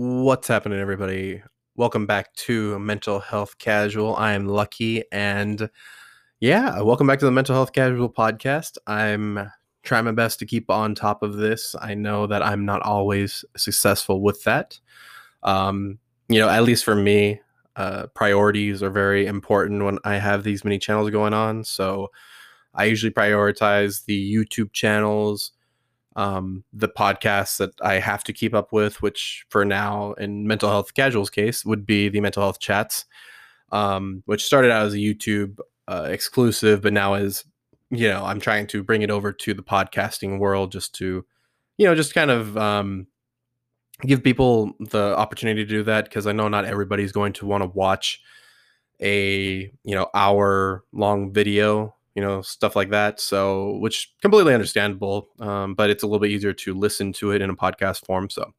What's happening, everybody? Welcome back to Mental Health Casual. I am Lucky, and yeah, welcome back to the Mental Health Casual podcast. I'm trying my best to keep on top of this. I know that I'm not always successful with that. Um, you know, at least for me, uh, priorities are very important when I have these many channels going on. So I usually prioritize the YouTube channels um, the podcasts that I have to keep up with, which for now in mental health casuals case would be the mental health chats, um, which started out as a YouTube uh, exclusive, but now is you know I'm trying to bring it over to the podcasting world just to you know just kind of um, give people the opportunity to do that because I know not everybody's going to want to watch a you know hour long video you know stuff like that so which completely understandable um, but it's a little bit easier to listen to it in a podcast form so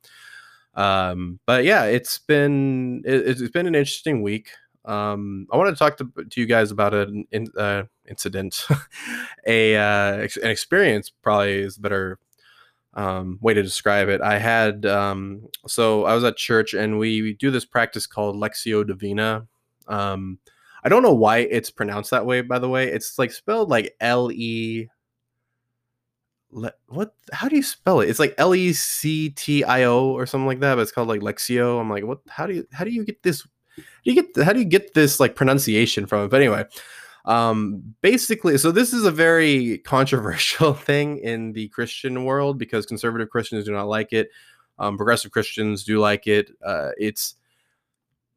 um, but yeah it's been it, has been an interesting week um, i want to talk to, to you guys about an in, uh, incident a uh, an experience probably is better um, way to describe it i had um, so i was at church and we, we do this practice called Lectio divina um, I don't know why it's pronounced that way. By the way, it's like spelled like L E. What? How do you spell it? It's like L E C T I O or something like that. But it's called like Lexio. I'm like, what? How do you? How do you get this? You get? How do you get this like pronunciation from it? But anyway, um, basically, so this is a very controversial thing in the Christian world because conservative Christians do not like it. Um, progressive Christians do like it. Uh, it's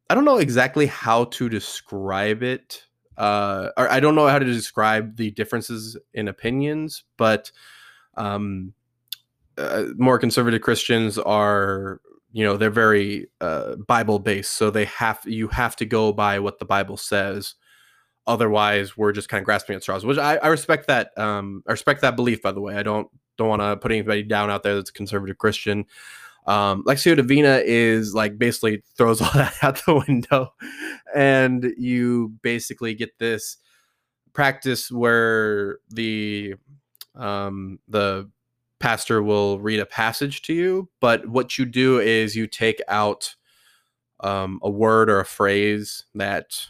I don't know exactly how to describe it. Uh, or I don't know how to describe the differences in opinions, but um, uh, more conservative Christians are, you know, they're very uh, Bible based, so they have you have to go by what the Bible says. Otherwise, we're just kind of grasping at straws. Which I, I respect that. Um, I respect that belief. By the way, I don't don't want to put anybody down out there that's a conservative Christian. Um, Lectio Divina is like basically throws all that out the window, and you basically get this practice where the um, the pastor will read a passage to you, but what you do is you take out um, a word or a phrase that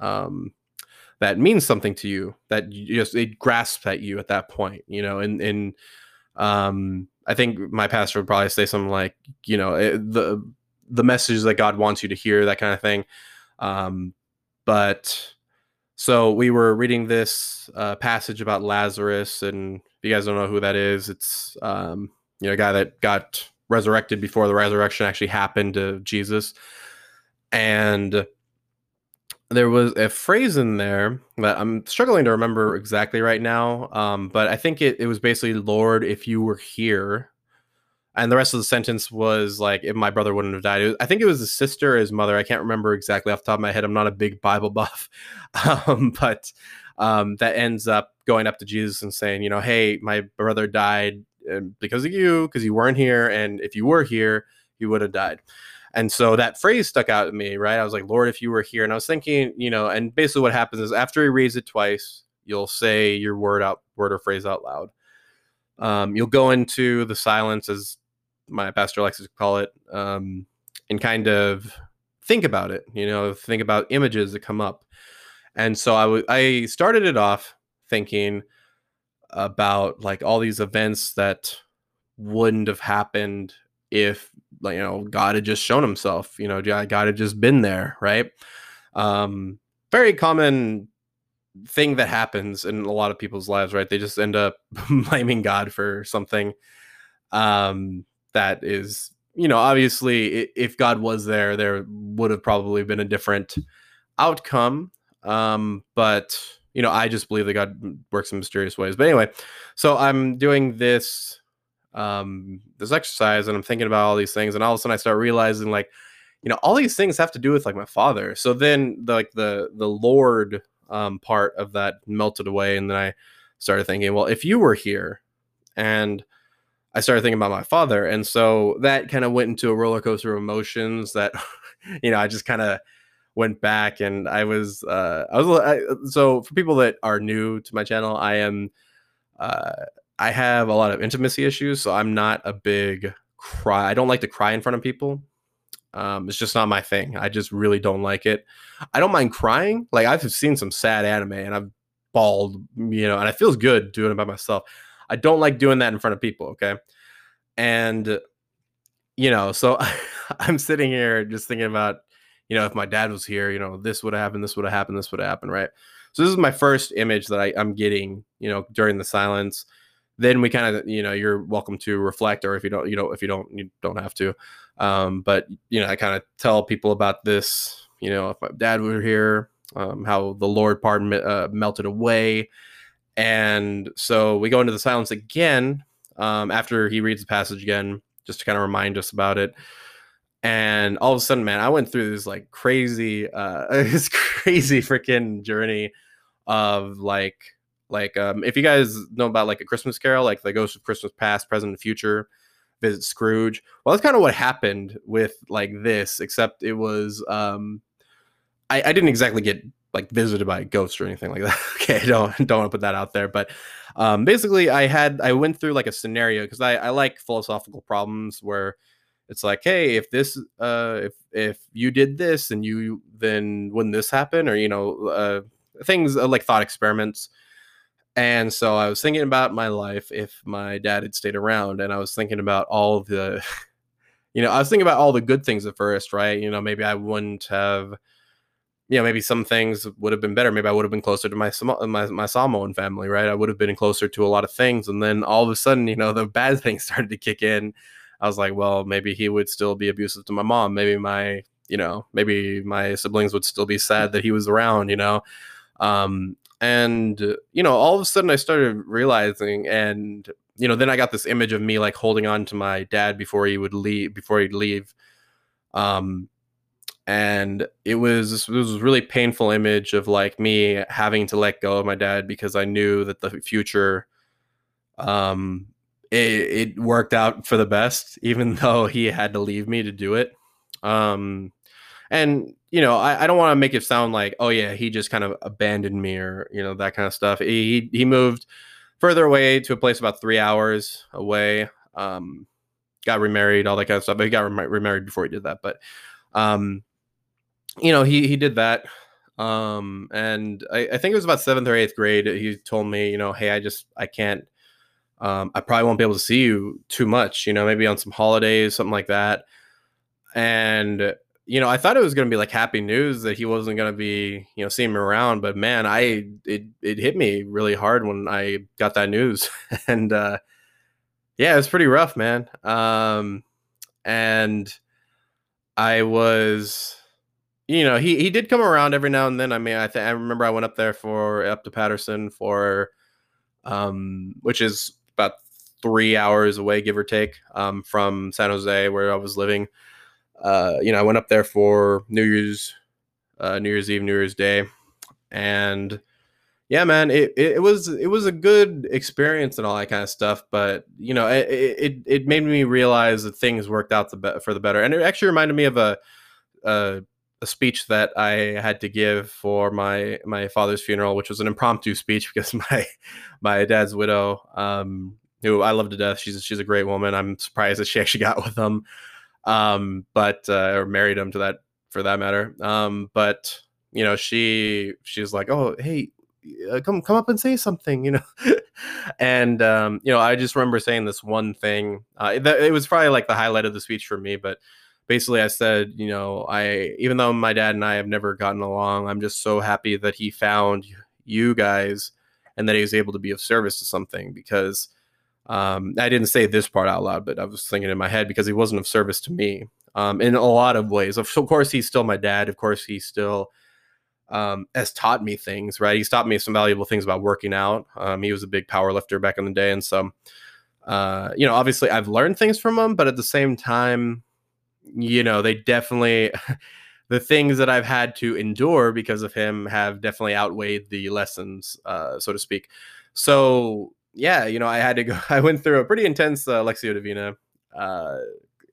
um, that means something to you that you just it grasps at you at that point, you know, and and um I think my pastor would probably say something like, you know, it, eh, the the message that God wants you to hear, that kind of thing. Um, but so we were reading this uh, passage about Lazarus, and if you guys don't know who that is, it's um, you know a guy that got resurrected before the resurrection actually happened to Jesus, and there was a phrase in there that I'm struggling to remember exactly right now. Um, but I think it, it was basically, Lord, if you were here. And the rest of the sentence was like, if my brother wouldn't have died. Was, I think it was his sister, or his mother. I can't remember exactly off the top of my head. I'm not a big Bible buff. um, but um, that ends up going up to Jesus and saying, you know, hey, my brother died uh, because of you, because you weren't here. And if you were here, he would have died. And so that phrase stuck out to me, right? I was like, Lord, if you were here. And I was thinking, you know, and basically what happens is after he reads it twice, you'll say your word out, word or phrase out loud. Um, you'll go into the silence, as my pastor likes to call it, um, and kind of think about it, you know, think about images that come up. And so I, w- I started it off thinking about like all these events that wouldn't have happened if you know God had just shown himself, you know, God had just been there, right? Um, very common thing that happens in a lot of people's lives, right? They just end up blaming God for something um, that is, you know, obviously, if God was there, there would have probably been a different outcome. Um, but you know, I just believe that God works in mysterious ways. But anyway, so I'm doing this um, this exercise and I'm thinking about all these things, and all of a sudden I start realizing like, you know, all these things have to do with like my father. So then the, like the the Lord um, part of that melted away, and then I started thinking, well, if you were here, and I started thinking about my father, and so that kind of went into a roller coaster of emotions that, you know, I just kind of went back and I was uh, I was I, so for people that are new to my channel, I am uh, I have a lot of intimacy issues, so I'm not a big cry. I don't like to cry in front of people. Um, it's just not my thing. I just really don't like it. I don't mind crying. Like I've seen some sad anime and I've bawled, you know, and it feels good doing it by myself. I don't like doing that in front of people. Okay. And, you know, so I'm sitting here just thinking about, you know, if my dad was here, you know, this would have happened, this would have happened, this would have happened, right? So this is my first image that I, I'm getting, you know, during the silence. Then we kind of, you know, you're welcome to reflect, or if you don't, you know, if you don't, you don't have to. Um, but you know, I kind of tell people about this. You know, if my dad were here, um, how the Lord pardon uh, melted away, and so we go into the silence again um, after he reads the passage again, just to kind of remind us about it. And all of a sudden, man, I went through this like crazy, uh, this crazy freaking journey of like, like, um, if you guys know about like a Christmas Carol, like the Ghost of Christmas Past, Present, and Future, visit Scrooge. Well, that's kind of what happened with like this, except it was, um, I, I didn't exactly get like visited by a ghost or anything like that. okay, don't don't want to put that out there, but um, basically, I had I went through like a scenario because I I like philosophical problems where it's like, hey, if this uh if if you did this and you then wouldn't this happen or you know uh things uh, like thought experiments. And so I was thinking about my life if my dad had stayed around, and I was thinking about all the, you know, I was thinking about all the good things at first, right? You know, maybe I wouldn't have you know, maybe some things would have been better. Maybe I would have been closer to my my my Samoan family, right? I would have been closer to a lot of things, and then all of a sudden, you know, the bad things started to kick in. I was like, well, maybe he would still be abusive to my mom. Maybe my, you know, maybe my siblings would still be sad that he was around, you know. Um, and you know, all of a sudden, I started realizing, and you know, then I got this image of me like holding on to my dad before he would leave, before he'd leave. Um, and it was it was really painful image of like me having to let go of my dad because I knew that the future um it, it worked out for the best even though he had to leave me to do it um and you know I, I don't want to make it sound like oh yeah he just kind of abandoned me or you know that kind of stuff he he moved further away to a place about three hours away um got remarried all that kind of stuff but he got remarried before he did that but um you know, he he did that. Um, and I, I think it was about seventh or eighth grade. He told me, you know, hey, I just I can't. Um, I probably won't be able to see you too much. You know, maybe on some holidays, something like that. And you know, I thought it was going to be like happy news that he wasn't going to be, you know, seeing me around. But man, I it it hit me really hard when I got that news, and uh, yeah, it was pretty rough, man. Um, and I was you know, he he did come around every now and then. I mean, I th- I remember I went up there for up to Patterson for, um, which is about three hours away, give or take, um, from San Jose where I was living. Uh, you know, I went up there for New Year's, uh, New Year's Eve, New Year's Day, and yeah, man, it, it was it was a good experience and all that kind of stuff. But you know, it it, it made me realize that things worked out the be- for the better, and it actually reminded me of a. a a speech that I had to give for my my father's funeral, which was an impromptu speech because my my dad's widow, um, who I love to death, she's she's a great woman. I'm surprised that she actually got with him, um, but uh, or married him to that for that matter. Um, but you know, she she's like, oh hey, uh, come come up and say something, you know. and um, you know, I just remember saying this one thing. Uh, that, it was probably like the highlight of the speech for me, but basically I said, you know, I even though my dad and I have never gotten along, I'm just so happy that he found you guys and that he was able to be of service to something because um, I didn't say this part out loud, but I was thinking in my head because he wasn't of service to me um, in a lot of ways. Of, course, he's still my dad. Of course, he still um, has taught me things, right? He's taught me some valuable things about working out. Um, he was a big power lifter back in the day. And so, uh, you know, obviously I've learned things from him, but at the same time, you know, they definitely the things that I've had to endure because of him have definitely outweighed the lessons, uh, so to speak. So yeah, you know, I had to go. I went through a pretty intense uh, Lectio Divina, uh,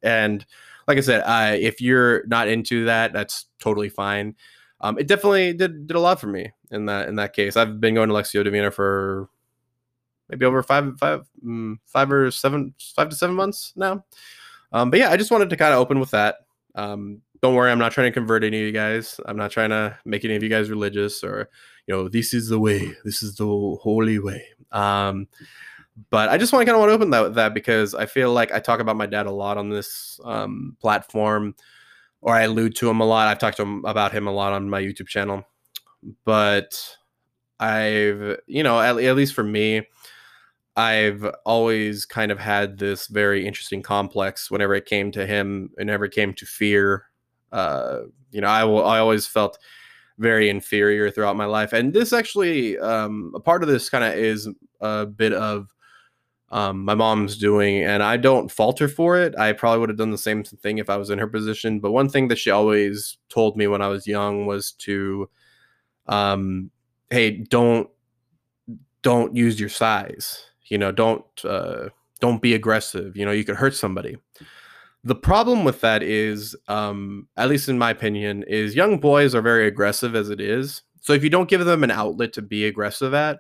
and like I said, uh, if you're not into that, that's totally fine. Um, it definitely did did a lot for me in that in that case. I've been going to Lectio Divina for maybe over five five mm, five or seven five to seven months now. Um, but yeah, I just wanted to kind of open with that. Um, don't worry, I'm not trying to convert any of you guys. I'm not trying to make any of you guys religious or, you know, this is the way, this is the holy way. Um, but I just want to kind of want to open that that because I feel like I talk about my dad a lot on this um, platform, or I allude to him a lot. I've talked to him about him a lot on my YouTube channel, but I've you know at, at least for me, I've always kind of had this very interesting complex whenever it came to him, whenever it came to fear. Uh, you know, I will I always felt very inferior throughout my life, and this actually um, a part of this kind of is a bit of um, my mom's doing, and I don't falter for it. I probably would have done the same thing if I was in her position. But one thing that she always told me when I was young was to, um, hey, don't don't use your size. You know, don't uh, don't be aggressive. You know, you could hurt somebody. The problem with that is, um, at least in my opinion, is young boys are very aggressive as it is. So if you don't give them an outlet to be aggressive at,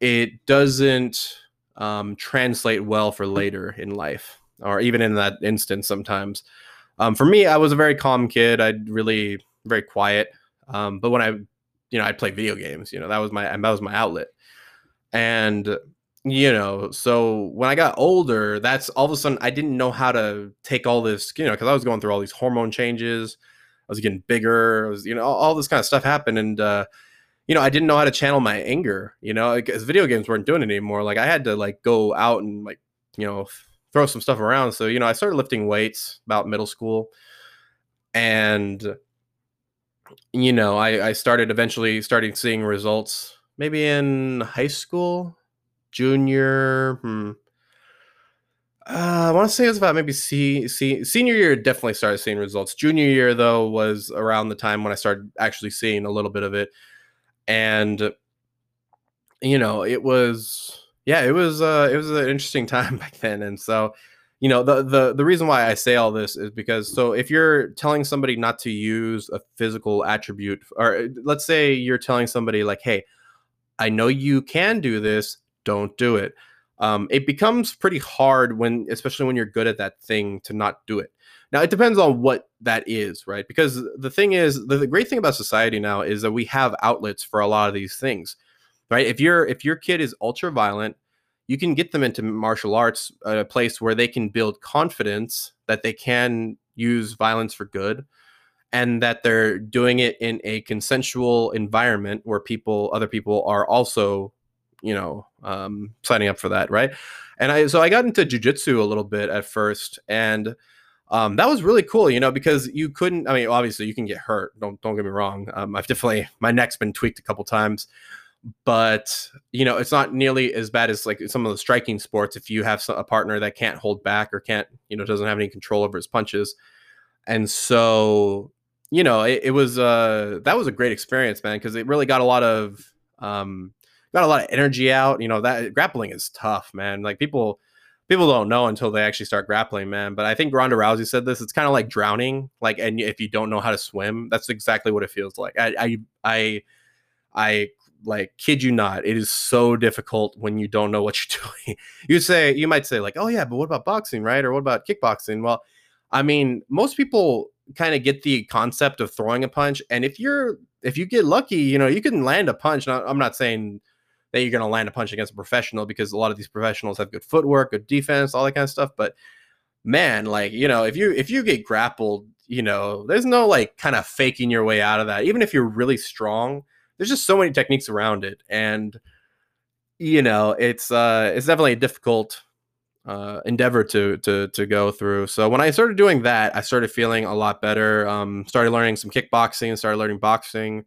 it doesn't um, translate well for later in life or even in that instance sometimes. Um, for me, I was a very calm kid. I'd really very quiet. Um, but when I, you know, I'd play video games. You know, that was my that was my outlet. And you know, so when I got older, that's all of a sudden I didn't know how to take all this. You know, because I was going through all these hormone changes. I was getting bigger. I was, you know, all, all this kind of stuff happened, and uh, you know, I didn't know how to channel my anger, you know, because video games weren't doing it anymore. Like I had to like go out and like, you know, throw some stuff around. So, you know, I started lifting weights about middle school. And, you know, I, I started eventually starting seeing results maybe in high school, junior. Hmm. Uh, I want to say it was about maybe C, C, senior year. Definitely started seeing results. Junior year though was around the time when I started actually seeing a little bit of it and you know it was yeah it was uh it was an interesting time back then and so you know the the the reason why I say all this is because so if you're telling somebody not to use a physical attribute or let's say you're telling somebody like hey I know you can do this don't do it um, it becomes pretty hard when especially when you're good at that thing to not do it now it depends on what that is, right? Because the thing is, the, the, great thing about society now is that we have outlets for a lot of these things, right? If your if your kid is ultra violent, you can get them into martial arts, a place where they can build confidence that they can use violence for good, and that they're doing it in a consensual environment where people, other people, are also, you know, um, signing up for that, right? And I so I got into jujitsu a little bit at first, and um, that was really cool, you know, because you couldn't. I mean, obviously, you can get hurt. Don't don't get me wrong. Um, I've definitely my neck's been tweaked a couple times, but you know, it's not nearly as bad as like some of the striking sports. If you have a partner that can't hold back or can't, you know, doesn't have any control over his punches, and so you know, it, it was uh that was a great experience, man, because it really got a lot of um got a lot of energy out. You know, that grappling is tough, man. Like people people don't know until they actually start grappling, man. But I think Ronda Rousey said this. It's kind of like drowning. Like, and if you don't know how to swim, that's exactly what it feels like. I, I, I, I like kid you not. It is so difficult when you don't know what you're doing. you say, you might say like, oh yeah, but what about boxing, right? Or what about kickboxing? Well, I mean, most people kind of get the concept of throwing a punch, and if you're if you get lucky, you know, you can land a punch. I'm not saying that you're going to land a punch against a professional because a lot of these professionals have good footwork, good defense, all that kind of stuff. But man, like you know, if you if you get grappled, you know, there's no like kind of faking your way out of that. Even if you're really strong, there's just so many techniques around it, and you know, it's uh, it's definitely a difficult uh, endeavor to to to go through. So when I started doing that, I started feeling a lot better. Um, started learning some kickboxing, started learning boxing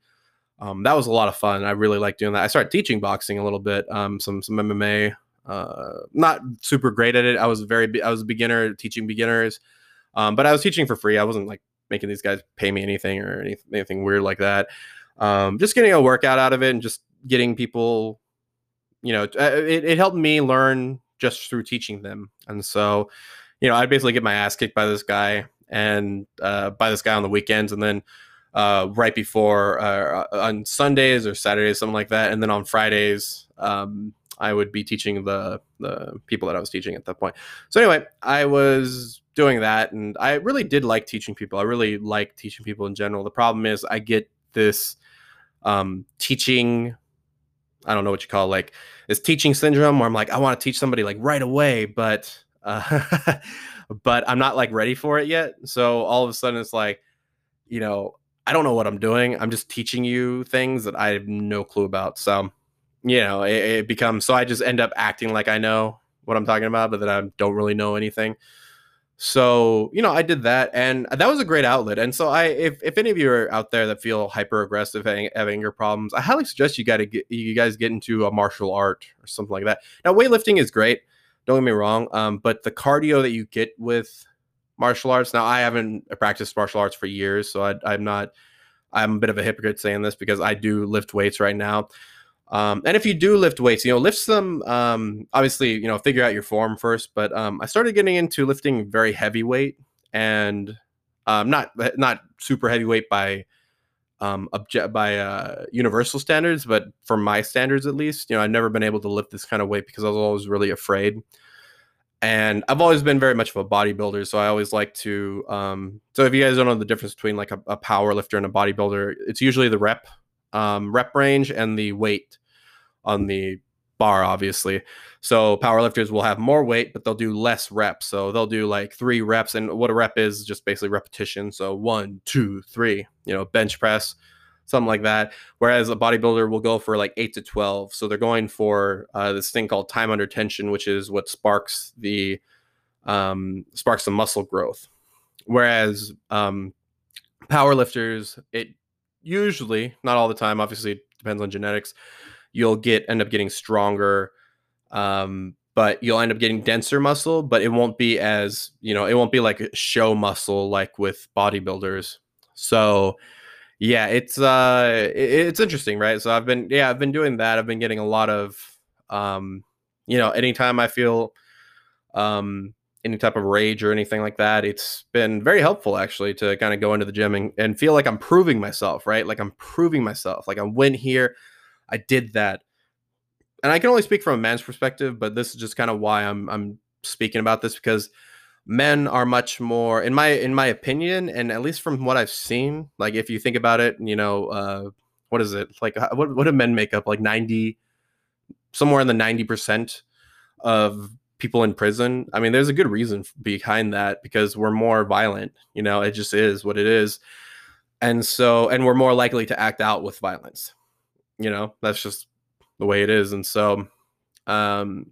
um, that was a lot of fun. I really like doing that. I started teaching boxing a little bit, um, some some MMA. Uh, not super great at it. I was very I was a beginner teaching beginners, um, but I was teaching for free. I wasn't like making these guys pay me anything or anything, anything weird like that. Um, just getting a workout out of it and just getting people, you know, uh, it, it helped me learn just through teaching them. And so, you know, I'd basically get my ass kicked by this guy and uh, by this guy on the weekends, and then uh, right before uh, on Sundays or Saturdays, something like that, and then on Fridays, um, I would be teaching the the people that I was teaching at that point. So anyway, I was doing that, and I really did like teaching people. I really like teaching people in general. The problem is I get this um, teaching. I don't know what you call it, like this teaching syndrome where I'm like, I want to teach somebody like right away, but uh, but I'm not like ready for it yet. So all of a sudden it's like, you know, I don't know what I'm doing. I'm just teaching you things that I have no clue about. So, you know, it, it becomes so I just end up acting like I know what I'm talking about, but that I don't really know anything. So, you know, I did that and that was a great outlet. And so I if, if any of you are out there that feel hyper aggressive and have anger problems, I highly suggest you got to get you guys get into a martial art or something like that. Now, weightlifting is great. Don't get me wrong. Um, but the cardio that you get with martial arts. Now, I haven't practiced martial arts for years, so I, I'm not. I'm a bit of a hypocrite saying this because I do lift weights right now. Um, and if you do lift weights, you know, lift some. Um, obviously, you know, figure out your form first. But um, I started getting into lifting very heavy weight and um, not not super heavyweight by um, object by uh, universal standards, but for my standards at least, you know, I've never been able to lift this kind of weight because I was always really afraid. And I've always been very much of a bodybuilder, so I always like to. Um, so if you guys don't know the difference between like a, a power lifter and a bodybuilder, it's usually the rep, um, rep range and the weight on the bar, obviously. So powerlifters will have more weight, but they'll do less reps. So they'll do like three reps, and what a rep is just basically repetition. So one, two, three. You know, bench press, something like that. Whereas a bodybuilder will go for like eight to twelve. So they're going for uh, this thing called time under tension, which is what sparks the um, sparks the muscle growth. Whereas um, powerlifters, it usually not all the time. Obviously, depends on genetics you'll get end up getting stronger um, but you'll end up getting denser muscle but it won't be as you know it won't be like show muscle like with bodybuilders so yeah it's uh it's interesting right? So i've been yeah i've been doing that. I've been getting a lot of um you know anytime i feel um any type of rage or anything like that it's been very helpful actually to kind of go into the gym and, and feel like i'm proving myself right? Like i'm proving myself. Like i went here I did that. And I can only speak from a man's perspective, but this is just kind of why I'm I'm speaking about this because men are much more in my in my opinion and at least from what I've seen, like if you think about it, you know, uh what is it? Like what what do men make up like 90 somewhere in the 90% of people in prison. I mean, there's a good reason behind that because we're more violent, you know, it just is what it is. And so and we're more likely to act out with violence you know that's just the way it is and so um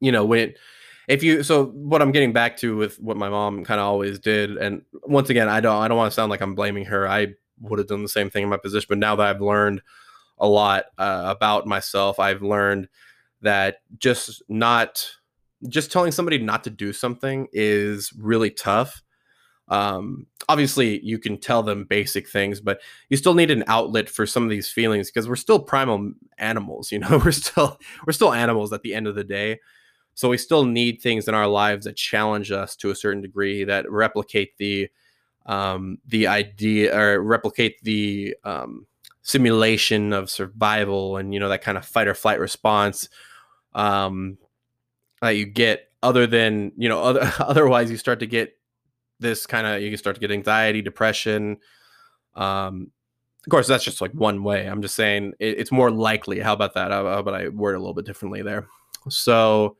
you know when if you so what i'm getting back to with what my mom kind of always did and once again i don't i don't want to sound like i'm blaming her i would have done the same thing in my position but now that i've learned a lot uh, about myself i've learned that just not just telling somebody not to do something is really tough. Um, obviously you can tell them basic things but you still need an outlet for some of these feelings because we're still primal animals you know? We're still we're still animals at the end of the day so we still need things in our lives that challenge us to a certain degree that replicate the um, the idea or replicate the um, simulation of survival and you know that kind of fight or flight response um, that you get other than you know other, otherwise you start to get this kind of you start to get anxiety, depression. Um, of course, that's just like one way. I'm just saying it, it's more likely. How about that? How, how about I word a little bit differently there? So,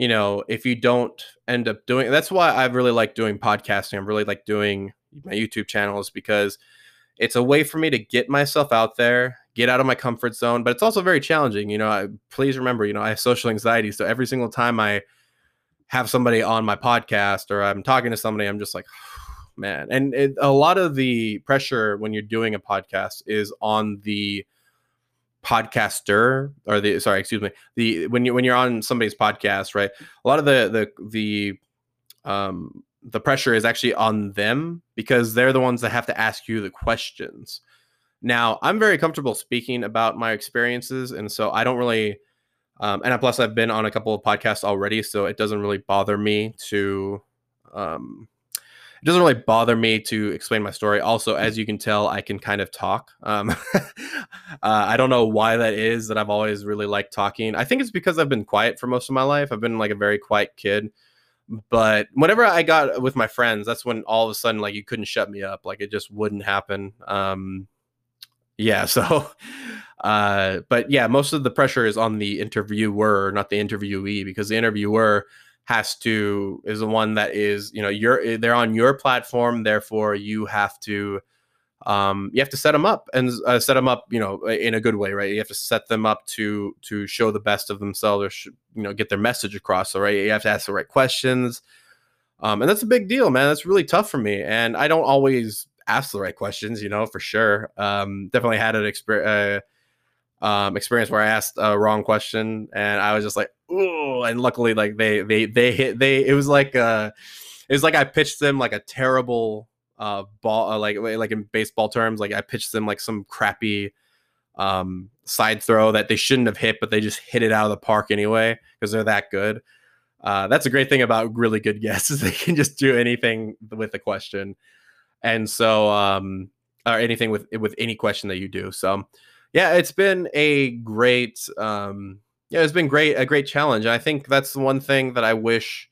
you know, if you don't end up doing, that's why I really like doing podcasting. I really like doing my YouTube channels because it's a way for me to get myself out there, get out of my comfort zone. But it's also very challenging. You know, I, please remember, you know, I have social anxiety, so every single time I have somebody on my podcast or I'm talking to somebody, I'm just like, man. And it, a lot of the pressure when you're doing a podcast is on the podcaster or the sorry, excuse me, the when you when you're on somebody's podcast, right? A lot of the the the um the pressure is actually on them because they're the ones that have to ask you the questions. Now, I'm very comfortable speaking about my experiences, and so I don't really um, and plus, I've been on a couple of podcasts already, so it doesn't really bother me to. Um, it doesn't really bother me to explain my story. Also, as you can tell, I can kind of talk. Um, uh, I don't know why that is that I've always really liked talking. I think it's because I've been quiet for most of my life. I've been like a very quiet kid, but whenever I got with my friends, that's when all of a sudden like you couldn't shut me up. Like it just wouldn't happen. Um, yeah. So, uh, but yeah, most of the pressure is on the interviewer, not the interviewee, because the interviewer has to is the one that is you know you're they're on your platform, therefore you have to um, you have to set them up and uh, set them up, you know, in a good way, right? You have to set them up to to show the best of themselves, or sh- you know, get their message across. So, right, you have to ask the right questions, um, and that's a big deal, man. That's really tough for me, and I don't always ask the right questions, you know, for sure. Um, definitely had an experience. Uh, um, experience where I asked a wrong question and I was just like, oh, and luckily, like they they they hit they. It was like uh, it was like I pitched them like a terrible uh ball uh, like like in baseball terms like i pitched them like some crappy um side throw that they shouldn't have hit but they just hit it out of the park anyway because they're that good uh that's a great thing about really good guests is they can just do anything with a question and so um or anything with with any question that you do so yeah it's been a great um yeah it's been great a great challenge and i think that's the one thing that i wish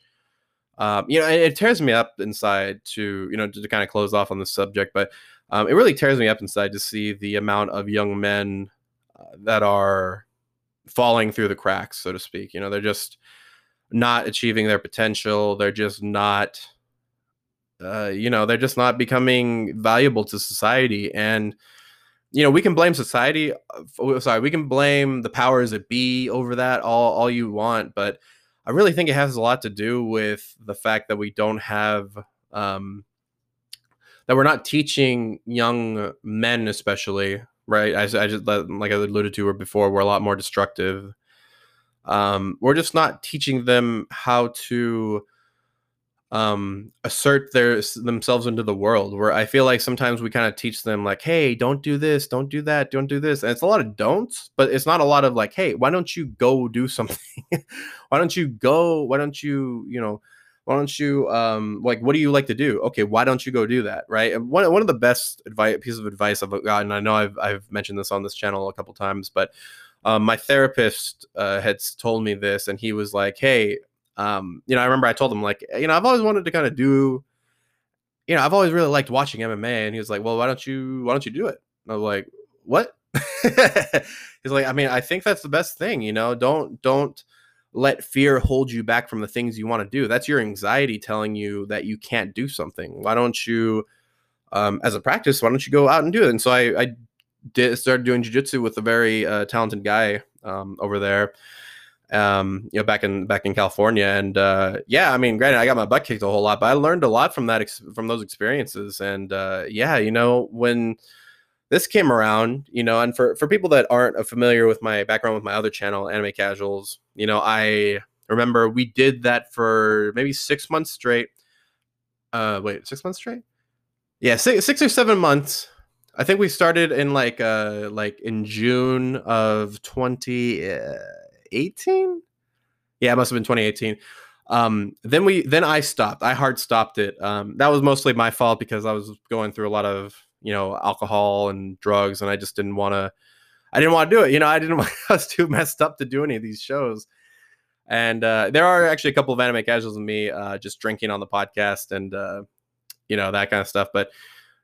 um, you know, it, it, tears me up inside to, you know, to, to kind of close off on the subject, but um, it really tears me up inside to see the amount of young men uh, that are falling through the cracks, so to speak. You know, they're just not achieving their potential. They're just not, uh, you know, they're just not becoming valuable to society. And, you know, we can blame society. Uh, sorry, we can blame the powers that be over that all, all you want, but I really think it has a lot to do with the fact that we don't have um, that we're not teaching young men, especially right. I, I just like I alluded to before, we're a lot more destructive. Um, we're just not teaching them how to um assert their themselves into the world where i feel like sometimes we kind of teach them like hey don't do this don't do that don't do this and it's a lot of don'ts but it's not a lot of like hey why don't you go do something? Why don't you go why don't you you know why don't you um like what do you like to do? Okay why don't you go do that right? And one, one of the best advice pieces of advice i've gotten i know i've, I've mentioned this on this channel a couple times but um, my therapist uh, had told me this and he was like hey um, you know, I remember I told him like, you know, I've always wanted to kind of do, you know, I've always really liked watching MMA, and he was like, well, why don't you, why don't you do it? And I was like, what? He's like, I mean, I think that's the best thing, you know. Don't don't let fear hold you back from the things you want to do. That's your anxiety telling you that you can't do something. Why don't you, um, as a practice, why don't you go out and do it? And so I, I did started doing jujitsu with a very uh, talented guy um, over there um, you know, back in back in California. And uh, yeah, I mean, granted, I got my butt kicked a whole lot, but I learned a lot from that ex- from those experiences. And uh, yeah, you know, when this came around, you know, and for for people that aren't familiar with my background with my other channel, Anime Casuals, you know, I remember we did that for maybe six months straight. Uh, wait, six months straight? Yeah, six, six or seven months. I think we started in like uh like in June of twenty. Uh, 2018. Yeah, it must have been 2018. Um, then we then I stopped. I hard stopped it. Um, that was mostly my fault because I was going through a lot of you know alcohol and drugs, and I just didn't want to. I didn't want to do it. You know, I didn't. Want, I was too messed up to do any of these shows. And uh, there are actually a couple of anime casuals and me uh, just drinking on the podcast and uh, you know that kind of stuff. But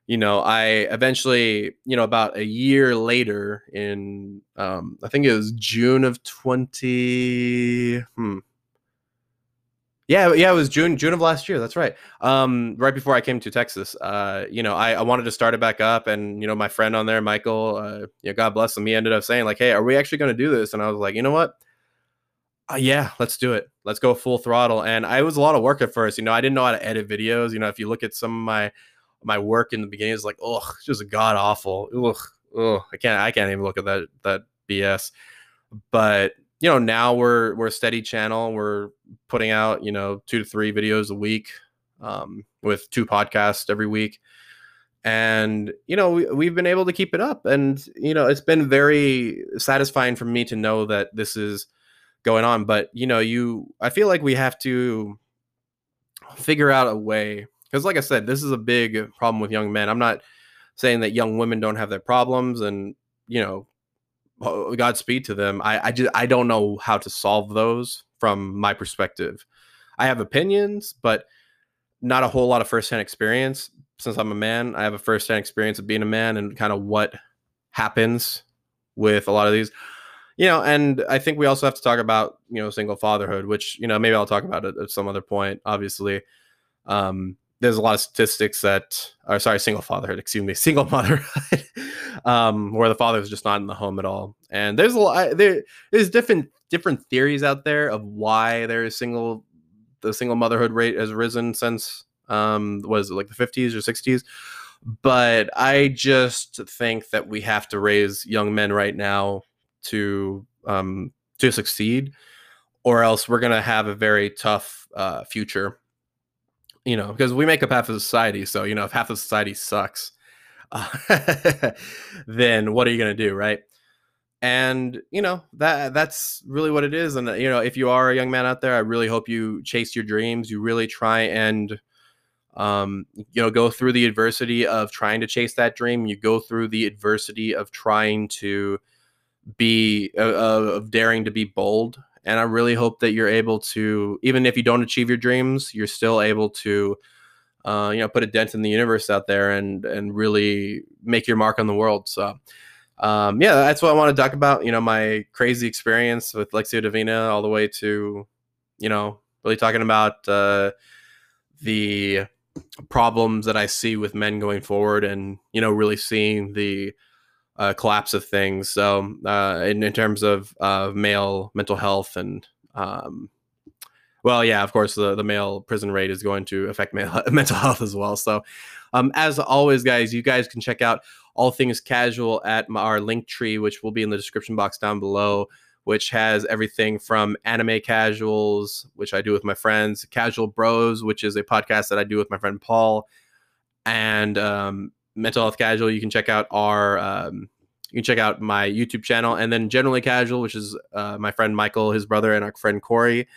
you know, I eventually, you know, about a year later in, um, I think it was June of 20, hmm. Yeah, yeah, it was June, June of last year. That's right. Um, right before I came to Texas, uh, you know, I, I wanted to start it back up, and you know, my friend on there, Michael, uh, you know, God bless him, he ended up saying like, "Hey, are we actually going to do this?" And I was like, you know what? Uh, yeah, let's do it. Let's go full throttle. And I was a lot of work at first. You know, I didn't know how to edit videos. You know, if you look at some of my my work in the beginning is like, oh, just a god awful. Ugh, ugh, I can't, I can't even look at that that BS. But you know, now we're we're a steady channel. We're putting out you know two to three videos a week, um, with two podcasts every week, and you know we, we've been able to keep it up. And you know, it's been very satisfying for me to know that this is going on. But you know, you, I feel like we have to figure out a way because like i said this is a big problem with young men i'm not saying that young women don't have their problems and you know godspeed to them i i just i don't know how to solve those from my perspective I have opinions, but not a whole lot of firsthand experience. Since I'm a man, I have a firsthand experience of being a man and kind of what happens with a lot of these. You know, and I think we also have to talk about, you know, single fatherhood, which, you know, maybe I'll talk about it at some other point, obviously. Um, there's a lot of statistics that are sorry, single fatherhood, excuse me, single motherhood, um, where the father is just not in the home at all. And there's a lot there there's different different theories out there of why there is single the single motherhood rate has risen since um was like the 50s or 60s but i just think that we have to raise young men right now to um to succeed or else we're going to have a very tough uh future you know because we make up half of society so you know if half of society sucks uh, then what are you going to do right? And you know that that's really what it is and you know if you are a young man out there i really hope you chase your dreams you really try and um, you know go through the adversity of trying to chase that dream you go through the adversity of trying to be uh, of daring to be bold and i really hope that you're able to even if you don't achieve your dreams you're still able to uh, you know put a dent in the universe out there and and really make your mark on the world so um, yeah, that's what I want to talk about. You know, my crazy experience with Lectio Divina, all the way to, you know, really talking about uh, the problems that I see with men going forward, and you know, really seeing the uh, collapse of things. So, uh, in, in terms of uh, male mental health and um, well, yeah, of course, the, the male prison rate is going to affect male, mental health as well. So, um, as always, guys, you guys can check out all things casual at my, our link tree, which will be in the description box down below, which has everything from anime casuals, which I do with my friends, Casual Bros, which is a podcast that I do with my friend Paul, and um, Mental Health Casual. You can check out our. Um, you can check out my YouTube channel, and then Generally Casual, which is uh, my friend Michael, his brother, and our friend Corey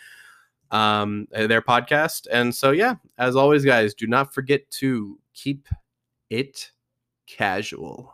um, their podcast. And so, yeah, as always, guys, do not forget to keep it casual.